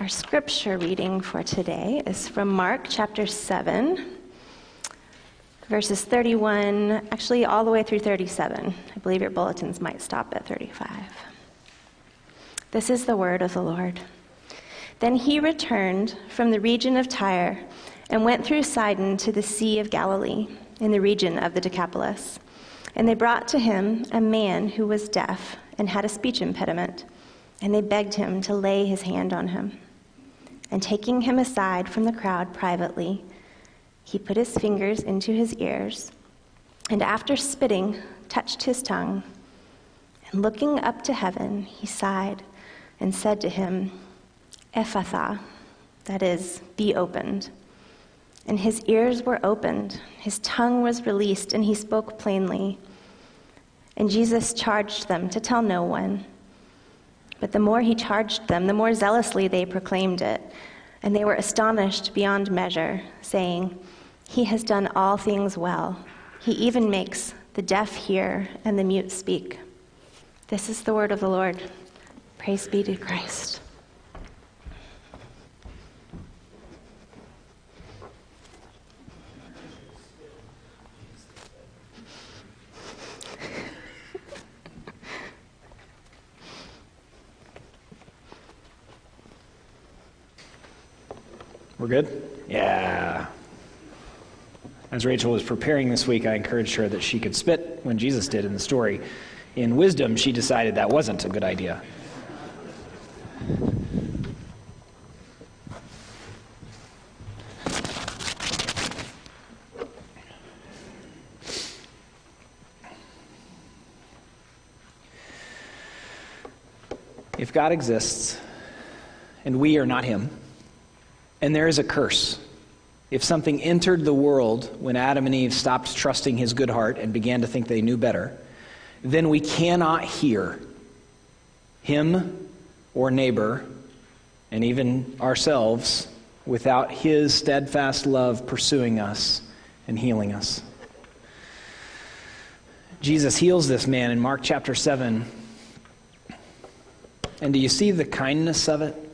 Our scripture reading for today is from Mark chapter 7, verses 31, actually all the way through 37. I believe your bulletins might stop at 35. This is the word of the Lord. Then he returned from the region of Tyre and went through Sidon to the Sea of Galilee, in the region of the Decapolis. And they brought to him a man who was deaf and had a speech impediment, and they begged him to lay his hand on him. And taking him aside from the crowd privately, he put his fingers into his ears, and after spitting, touched his tongue. And looking up to heaven, he sighed and said to him, Ephphatha, that is, be opened. And his ears were opened, his tongue was released, and he spoke plainly. And Jesus charged them to tell no one. But the more he charged them, the more zealously they proclaimed it. And they were astonished beyond measure, saying, He has done all things well. He even makes the deaf hear and the mute speak. This is the word of the Lord. Praise be to Christ. We're good? Yeah. As Rachel was preparing this week, I encouraged her that she could spit when Jesus did in the story. In wisdom, she decided that wasn't a good idea. If God exists and we are not Him, and there is a curse. If something entered the world when Adam and Eve stopped trusting his good heart and began to think they knew better, then we cannot hear him or neighbor and even ourselves without his steadfast love pursuing us and healing us. Jesus heals this man in Mark chapter 7. And do you see the kindness of it?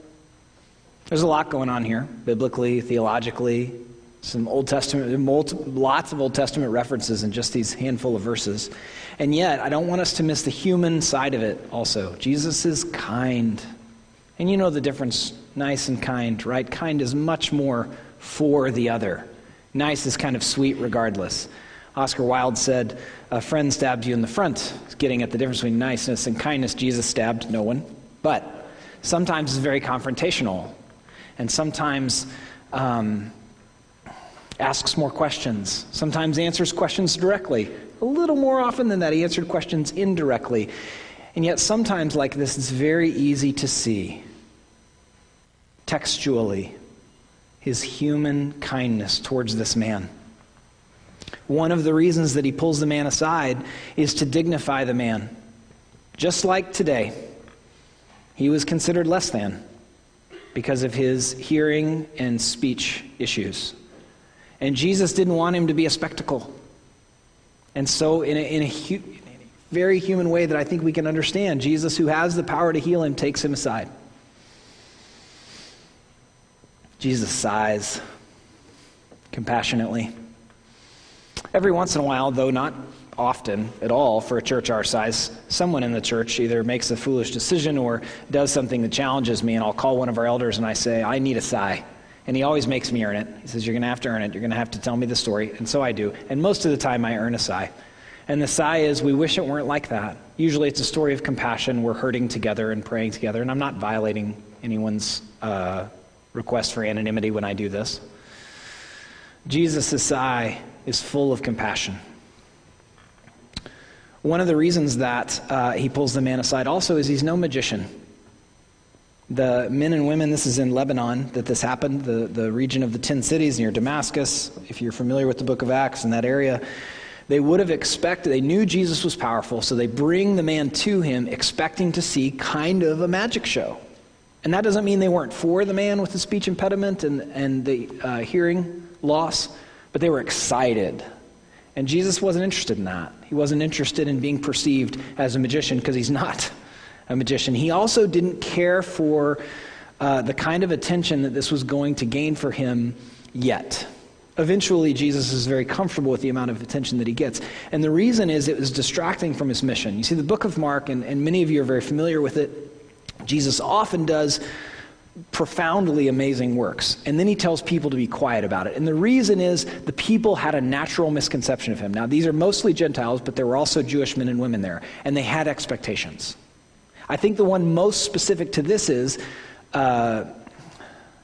There's a lot going on here, biblically, theologically, some Old Testament, lots of Old Testament references in just these handful of verses. And yet, I don't want us to miss the human side of it also. Jesus is kind. And you know the difference nice and kind, right? Kind is much more for the other. Nice is kind of sweet regardless. Oscar Wilde said, A friend stabbed you in the front, getting at the difference between niceness and kindness. Jesus stabbed no one. But sometimes it's very confrontational and sometimes um, asks more questions, sometimes answers questions directly. A little more often than that, he answered questions indirectly. And yet, sometimes like this, it's very easy to see textually his human kindness towards this man. One of the reasons that he pulls the man aside is to dignify the man. Just like today, he was considered less than because of his hearing and speech issues. And Jesus didn't want him to be a spectacle. And so, in a, in a, hu- very human way that I think we can understand, Jesus, who has the power to heal him, takes him aside. Jesus sighs compassionately. Every once in a while, though not often at all for a church our size, someone in the church either makes a foolish decision or does something that challenges me, and I'll call one of our elders and I say, I need a sigh. And he always makes me earn it. He says, You're going to have to earn it. You're going to have to tell me the story. And so I do. And most of the time, I earn a sigh. And the sigh is, We wish it weren't like that. Usually, it's a story of compassion. We're hurting together and praying together. And I'm not violating anyone's uh, request for anonymity when I do this. Jesus' sigh is full of compassion. One of the reasons that uh, he pulls the man aside also is he's no magician. The men and women, this is in Lebanon that this happened, the, the region of the ten cities near Damascus, if you're familiar with the book of Acts in that area, they would have expected, they knew Jesus was powerful, so they bring the man to him expecting to see kind of a magic show. And that doesn't mean they weren't for the man with the speech impediment and, and the uh, hearing loss, but they were excited and Jesus wasn't interested in that. He wasn't interested in being perceived as a magician because he's not a magician. He also didn't care for uh, the kind of attention that this was going to gain for him yet. Eventually, Jesus is very comfortable with the amount of attention that he gets. And the reason is it was distracting from his mission. You see, the book of Mark, and, and many of you are very familiar with it, Jesus often does profoundly amazing works. And then he tells people to be quiet about it. And the reason is the people had a natural misconception of him. Now, these are mostly Gentiles, but there were also Jewish men and women there, and they had expectations. I think the one most specific to this is uh,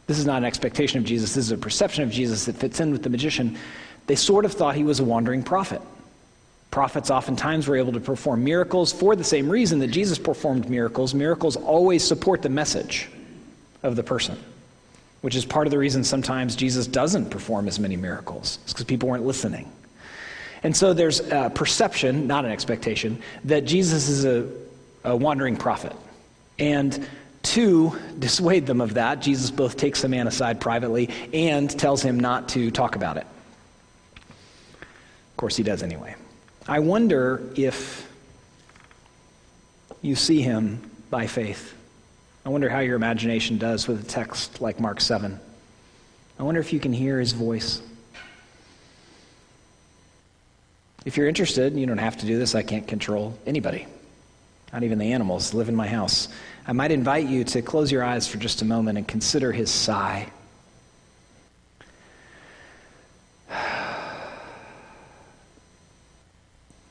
this is not an expectation of Jesus, this is a perception of Jesus that fits in with the magician. They sort of thought he was a wandering prophet. Prophets oftentimes were able to perform miracles for the same reason that Jesus performed miracles. Miracles always support the message of the person, which is part of the reason sometimes Jesus doesn't perform as many miracles. It's because people weren't listening. And so there's a perception, not an expectation, that Jesus is a, a wandering prophet. And to dissuade them of that, Jesus both takes the man aside privately and tells him not to talk about it. Of course, he does anyway. I wonder if you see him by faith. I wonder how your imagination does with a text like Mark 7. I wonder if you can hear his voice. If you're interested, you don't have to do this. I can't control anybody, not even the animals live in my house. I might invite you to close your eyes for just a moment and consider his sigh.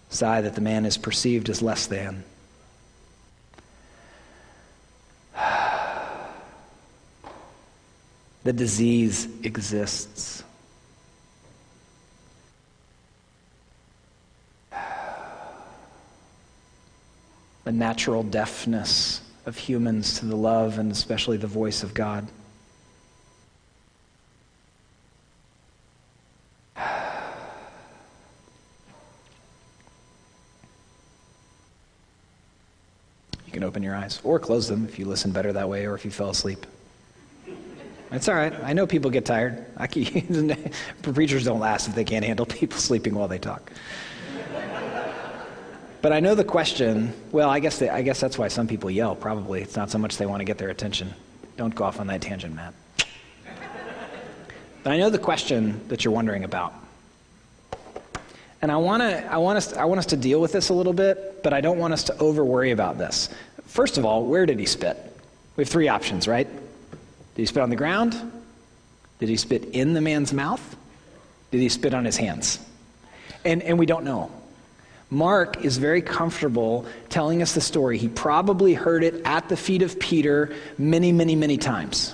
sigh that the man is perceived as less than. The disease exists. The natural deafness of humans to the love and especially the voice of God. You can open your eyes or close them if you listen better that way or if you fell asleep. It's all right. I know people get tired. Preachers don't last if they can't handle people sleeping while they talk. But I know the question. Well, I guess they, I guess that's why some people yell. Probably it's not so much they want to get their attention. Don't go off on that tangent, Matt. But I know the question that you're wondering about. And I want to I want us I want us to deal with this a little bit, but I don't want us to over worry about this. First of all, where did he spit? We have three options, right? Did he spit on the ground? Did he spit in the man's mouth? Did he spit on his hands? And, and we don't know. Mark is very comfortable telling us the story. He probably heard it at the feet of Peter many, many, many times.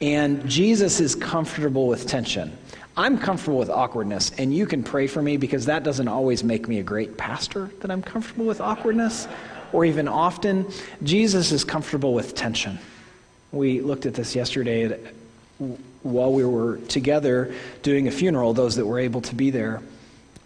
And Jesus is comfortable with tension. I'm comfortable with awkwardness, and you can pray for me because that doesn't always make me a great pastor that I'm comfortable with awkwardness, or even often. Jesus is comfortable with tension. We looked at this yesterday while we were together doing a funeral, those that were able to be there.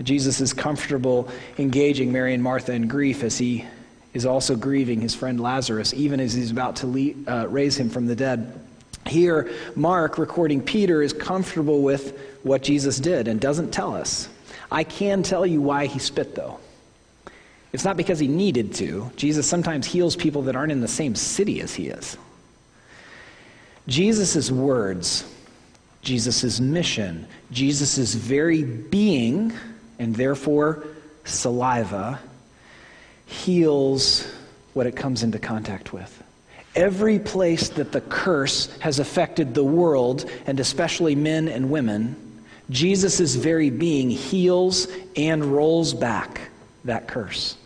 Jesus is comfortable engaging Mary and Martha in grief as he is also grieving his friend Lazarus, even as he's about to uh, raise him from the dead. Here, Mark, recording Peter, is comfortable with what Jesus did and doesn't tell us. I can tell you why he spit, though. It's not because he needed to. Jesus sometimes heals people that aren't in the same city as he is. Jesus' words, Jesus' mission, Jesus' very being, and therefore saliva, heals what it comes into contact with. Every place that the curse has affected the world, and especially men and women, Jesus' very being heals and rolls back that curse.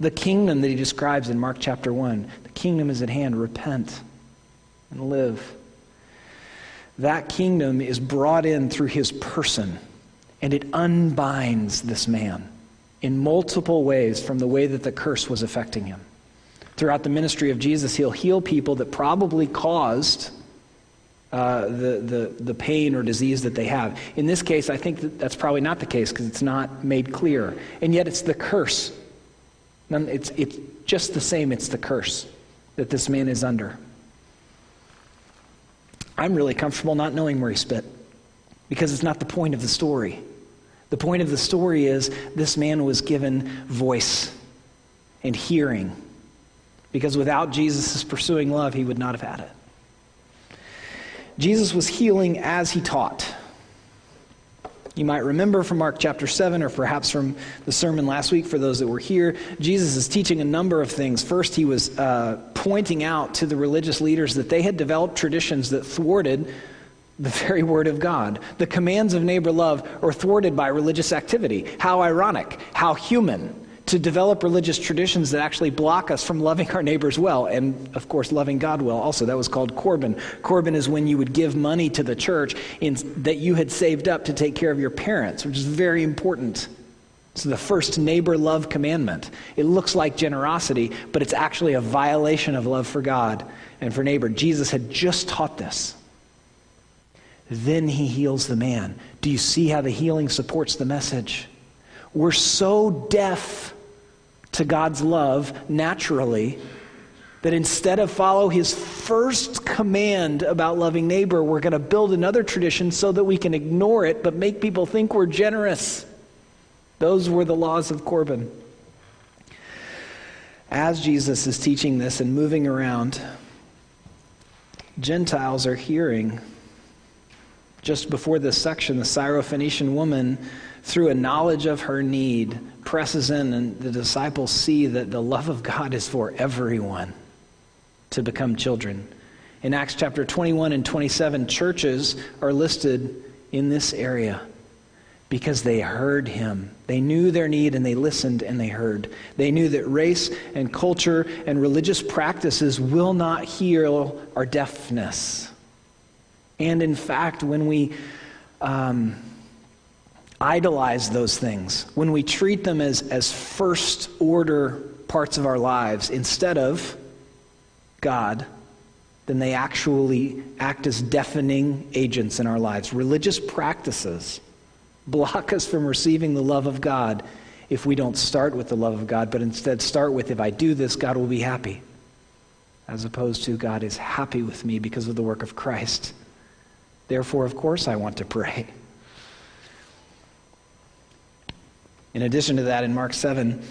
The kingdom that he describes in Mark chapter 1, the kingdom is at hand. Repent and live that kingdom is brought in through his person, and it unbinds this man in multiple ways from the way that the curse was affecting him. Throughout the ministry of Jesus, he'll heal people that probably caused uh, the, the, the pain or disease that they have. In this case, I think that that's probably not the case because it's not made clear. And yet, it's the curse. It's, it's just the same, it's the curse that this man is under. I'm really comfortable not knowing where he spit because it's not the point of the story. The point of the story is this man was given voice and hearing because without Jesus' pursuing love, he would not have had it. Jesus was healing as he taught. You might remember from Mark chapter 7, or perhaps from the sermon last week for those that were here, Jesus is teaching a number of things. First, he was uh, pointing out to the religious leaders that they had developed traditions that thwarted the very word of God. The commands of neighbor love are thwarted by religious activity. How ironic, how human to develop religious traditions that actually block us from loving our neighbors well and of course loving god well also. That was called corban corban is when you would give money to the church in, that you had saved up to take care of your parents which is very important. It's the first neighbor love commandment. It looks like generosity but it's actually a violation of love for god and for neighbor. Jesus had just taught this. Then he heals the man. Do you see how the healing supports the message? We're so deaf to God's love naturally that instead of follow his first command about loving neighbor, we're going to build another tradition so that we can ignore it but make people think we're generous. Those were the laws of Corban. As Jesus is teaching this and moving around, Gentiles are hearing. Just before this section, the Syrophoenician woman, through a knowledge of her need, presses in, and the disciples see that the love of God is for everyone to become children. In Acts chapter 21 and 27, churches are listed in this area because they heard him. They knew their need and they listened and they heard. They knew that race and culture and religious practices will not heal our deafness. And in fact, when we um, idolize those things, when we treat them as, as first order parts of our lives instead of God, then they actually act as deafening agents in our lives. Religious practices block us from receiving the love of God if we don't start with the love of God, but instead start with, if I do this, God will be happy. As opposed to, God is happy with me because of the work of Christ. Therefore, of course, I want to pray. In addition to that, in Mark 7,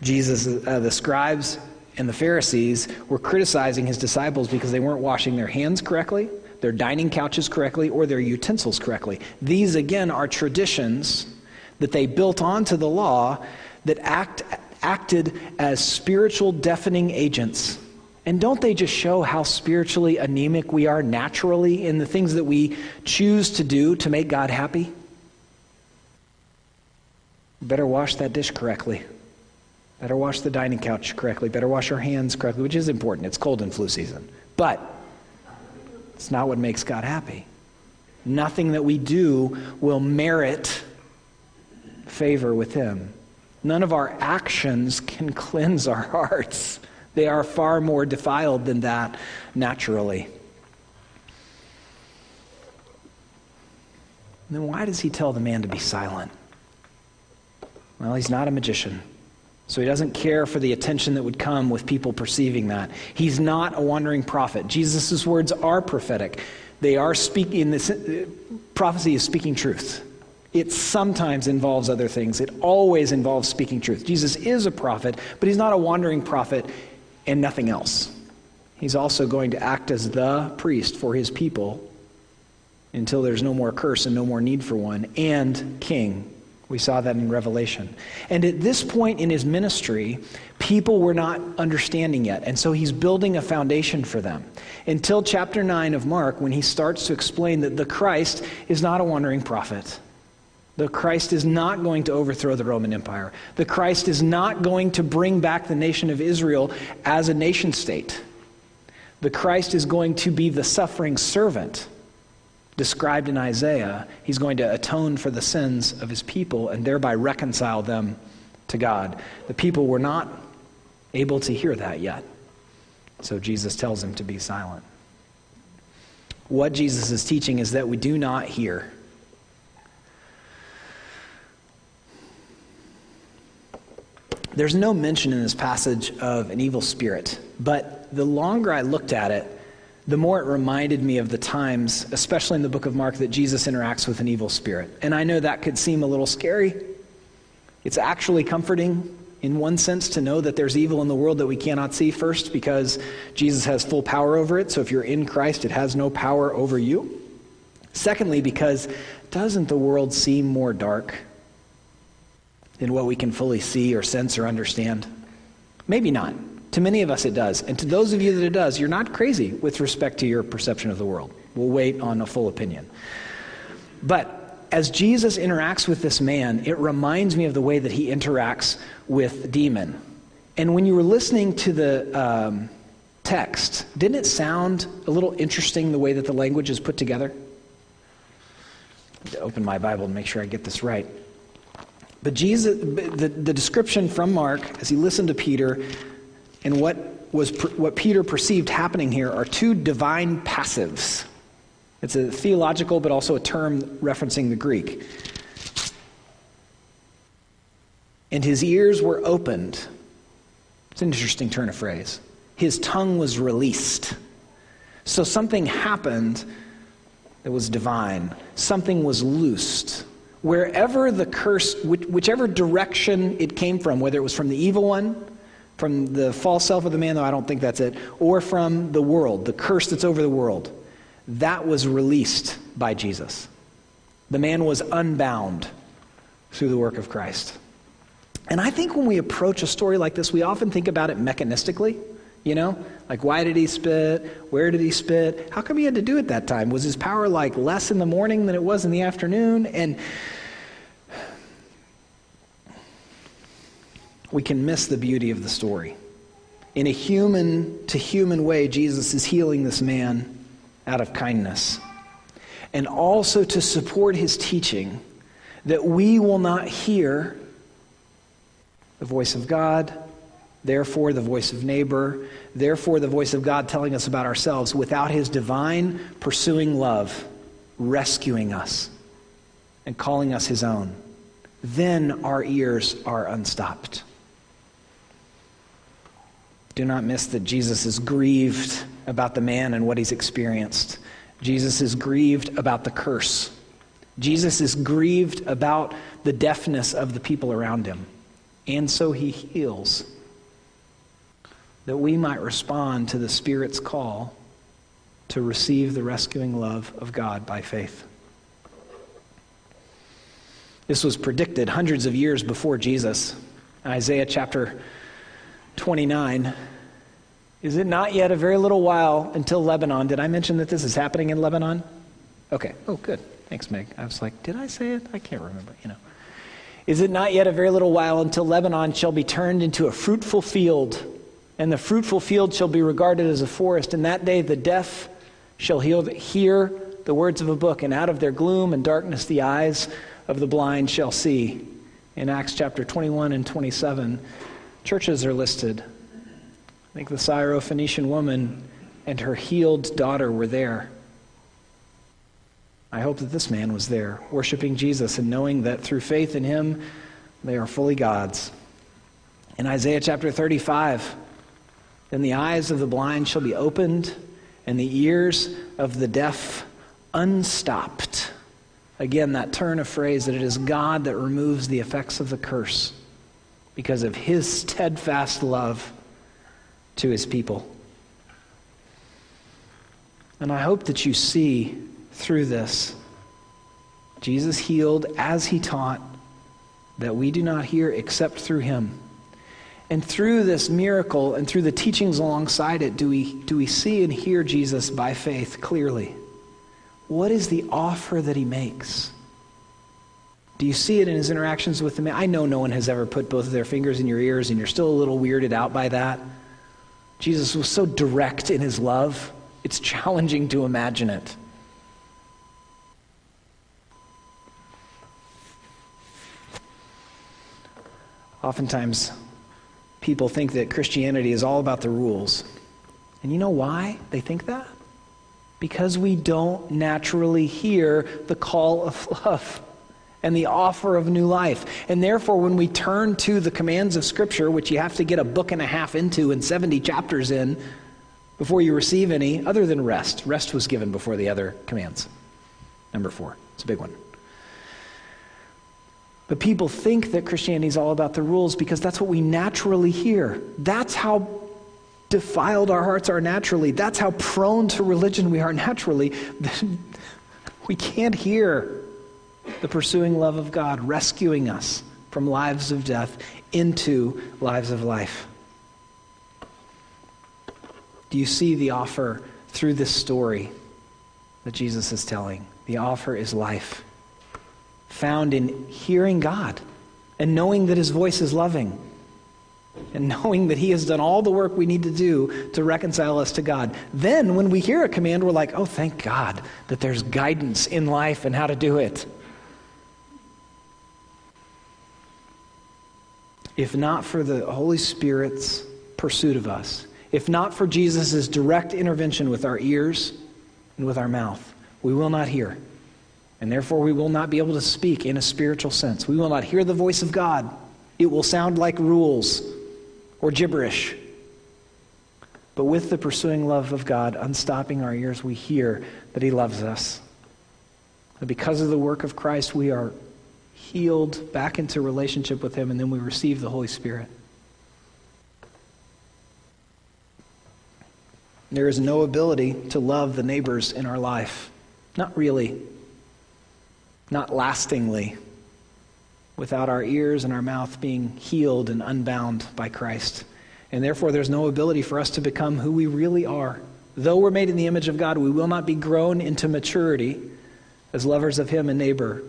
Jesus, uh, the scribes and the Pharisees were criticizing his disciples because they weren't washing their hands correctly, their dining couches correctly, or their utensils correctly. These, again, are traditions that they built onto the law that act, acted as spiritual deafening agents. And don't they just show how spiritually anemic we are naturally in the things that we choose to do to make God happy? Better wash that dish correctly. Better wash the dining couch correctly. Better wash our hands correctly, which is important. It's cold in flu season. But it's not what makes God happy. Nothing that we do will merit favor with Him. None of our actions can cleanse our hearts. They are far more defiled than that naturally. then why does he tell the man to be silent? Well, he's not a magician. So he doesn't care for the attention that would come with people perceiving that. He's not a wandering prophet. Jesus' words are prophetic. They are speaking, this uh, prophecy is speaking truth. It sometimes involves other things. It always involves speaking truth. Jesus is a prophet, but he's not a wandering prophet and nothing else. He's also going to act as the priest for his people until there's no more curse and no more need for one, and king we saw that in Revelation. And at this point in his ministry, people were not understanding yet. And so he's building a foundation for them. Until chapter 9 of Mark, when he starts to explain that the Christ is not a wandering prophet. The Christ is not going to overthrow the Roman Empire. The Christ is not going to bring back the nation of Israel as a nation state. The Christ is going to be the suffering servant described in Isaiah, he's going to atone for the sins of his people and thereby reconcile them to God. The people were not able to hear that yet. So Jesus tells him to be silent. What Jesus is teaching is that we do not hear. There's no mention in this passage of an evil spirit, but the longer I looked at it, the more it reminded me of the times, especially in the book of Mark, that Jesus interacts with an evil spirit. And I know that could seem a little scary. It's actually comforting in one sense, to know that there's evil in the world that we cannot see. First, because Jesus has full power over it. So if you're in Christ, it has no power over you. Secondly, because doesn't the world seem more dark than what we can fully see or sense or understand? Maybe not. To many of us, it does. And to those of you that it does, you're not crazy with respect to your perception of the world. We'll wait on a full opinion. But as Jesus interacts with this man, it reminds me of the way that he interacts with demon. And when you were listening to the um, text, didn't it sound a little interesting the way that the language is put together? To open my Bible and make sure I get this right. But Jesus, the, the description from Mark as he listened to Peter and what was what Peter perceived happening here are two divine passives. It's a theological, but also a term referencing the Greek. And his ears were opened. It's an interesting turn of phrase. His tongue was released. So something happened that was divine, something was loosed. Wherever the curse, whichever direction it came from, whether it was from the evil one, from the false self of the man, though I don't think that's it, or from the world, the curse that's over the world that was released by Jesus. The man was unbound through the work of Christ. And I think when we approach a story like this, we often think about it mechanistically. You know, like why did he spit? Where did he spit? How come he had to do it that time? Was his power like less in the morning than it was in the afternoon? And we can miss the beauty of the story. In a human to human way, Jesus is healing this man out of kindness, and also to support his teaching that we will not hear the voice of God, therefore the voice of neighbor, therefore the voice of God telling us about ourselves without his divine pursuing love, rescuing us and calling us his own. Then our ears are unstopped. Do not miss that Jesus is grieved about the man and what he's experienced. Jesus is grieved about the curse. Jesus is grieved about the deafness of the people around him. And so he heals that we might respond to the Spirit's call to receive the rescuing love of God by faith. This was predicted hundreds of years before Jesus. Isaiah chapter 29. Is it not yet a very little while until Lebanon? Did I mention that this is happening in Lebanon? Okay. Oh, good. Thanks, Meg. I was like, did I say it? I can't remember, you know. Is it not yet a very little while until Lebanon shall be turned into a fruitful field, and the fruitful field shall be regarded as a forest? And that day the deaf shall hear the words of a book, and out of their gloom and darkness the eyes of the blind shall see. In Acts chapter 21 and 27, churches are listed I think the Syrophoenician woman and her healed daughter were there. I hope that this man was there, worshiping Jesus and knowing that through faith in him, they are fully God's. In Isaiah chapter 35, then the eyes of the blind shall be opened, and the ears of the deaf unstopped. Again, that turn of phrase that it is God that removes the effects of the curse because of his steadfast love to his people. And I hope that you see through this Jesus healed as he taught, that we do not hear except through him. And through this miracle and through the teachings alongside it, do we, do we see and hear Jesus by faith clearly? What is the offer that he makes? Do you see it in his interactions with the man? I know no one has ever put both of their fingers in your ears, and you're still a little weirded out by that. Jesus was so direct in his love, it's challenging to imagine it. Oftentimes, people think that Christianity is all about the rules. And you know why they think that? Because we don't naturally hear the call of love and the offer of new life. And therefore, when we turn to the commands of Scripture, which you have to get a book and a half into and 70 chapters in before you receive any, other than rest, rest was given before the other commands. Number four, it's a big one. But people think that Christianity is all about the rules because that's what we naturally hear. That's how defiled our hearts are naturally. That's how prone to religion we are naturally. we can't hear the pursuing love of God rescuing us from lives of death into lives of life. Do you see the offer through this story that Jesus is telling? The offer is life, found in hearing God and knowing that his voice is loving and knowing that he has done all the work we need to do to reconcile us to God. Then, when we hear a command, we're like, oh, thank God that there's guidance in life and how to do it. If not for the Holy Spirit's pursuit of us, if not for Jesus' direct intervention with our ears and with our mouth, we will not hear. And therefore, we will not be able to speak in a spiritual sense. We will not hear the voice of God. It will sound like rules or gibberish. But with the pursuing love of God unstopping our ears, we hear that He loves us. That because of the work of Christ, we are healed back into relationship with Him, and then we receive the Holy Spirit. There is no ability to love the neighbors in our life. Not really. Not lastingly. Without our ears and our mouth being healed and unbound by Christ. And therefore, there's no ability for us to become who we really are. Though we're made in the image of God, we will not be grown into maturity as lovers of Him and neighbor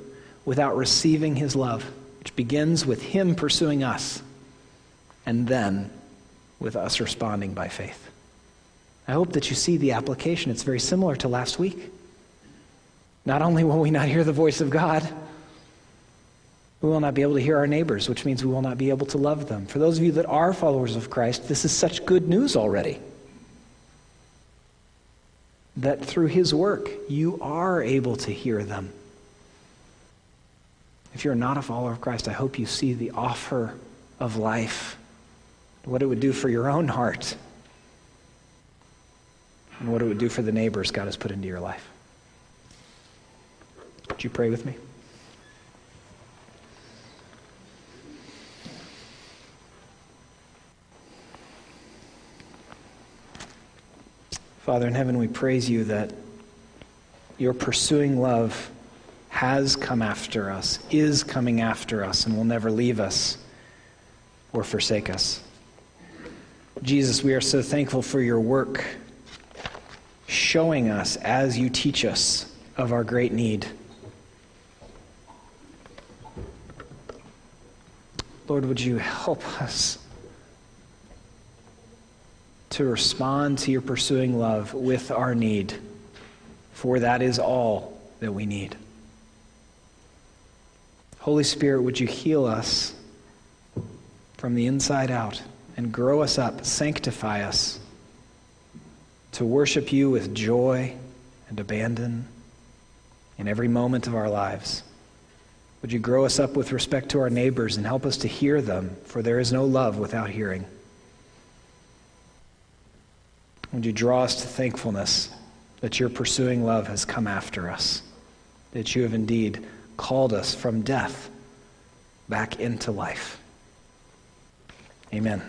without receiving His love, which begins with Him pursuing us and then with us responding by faith. I hope that you see the application. It's very similar to last week. Not only will we not hear the voice of God, we will not be able to hear our neighbors, which means we will not be able to love them. For those of you that are followers of Christ, this is such good news already. That through his work, you are able to hear them. If you're not a follower of Christ, I hope you see the offer of life, what it would do for your own heart and what it would do for the neighbors God has put into your life. Would you pray with me? Father in heaven, we praise you that your pursuing love has come after us, is coming after us, and will never leave us or forsake us. Jesus, we are so thankful for your work showing us as you teach us of our great need. Lord, would you help us to respond to your pursuing love with our need, for that is all that we need. Holy Spirit, would you heal us from the inside out and grow us up, sanctify us to worship you with joy and abandon in every moment of our lives. Would you grow us up with respect to our neighbors and help us to hear them, for there is no love without hearing. Would you draw us to thankfulness that your pursuing love has come after us, that you have indeed called us from death back into life. Amen.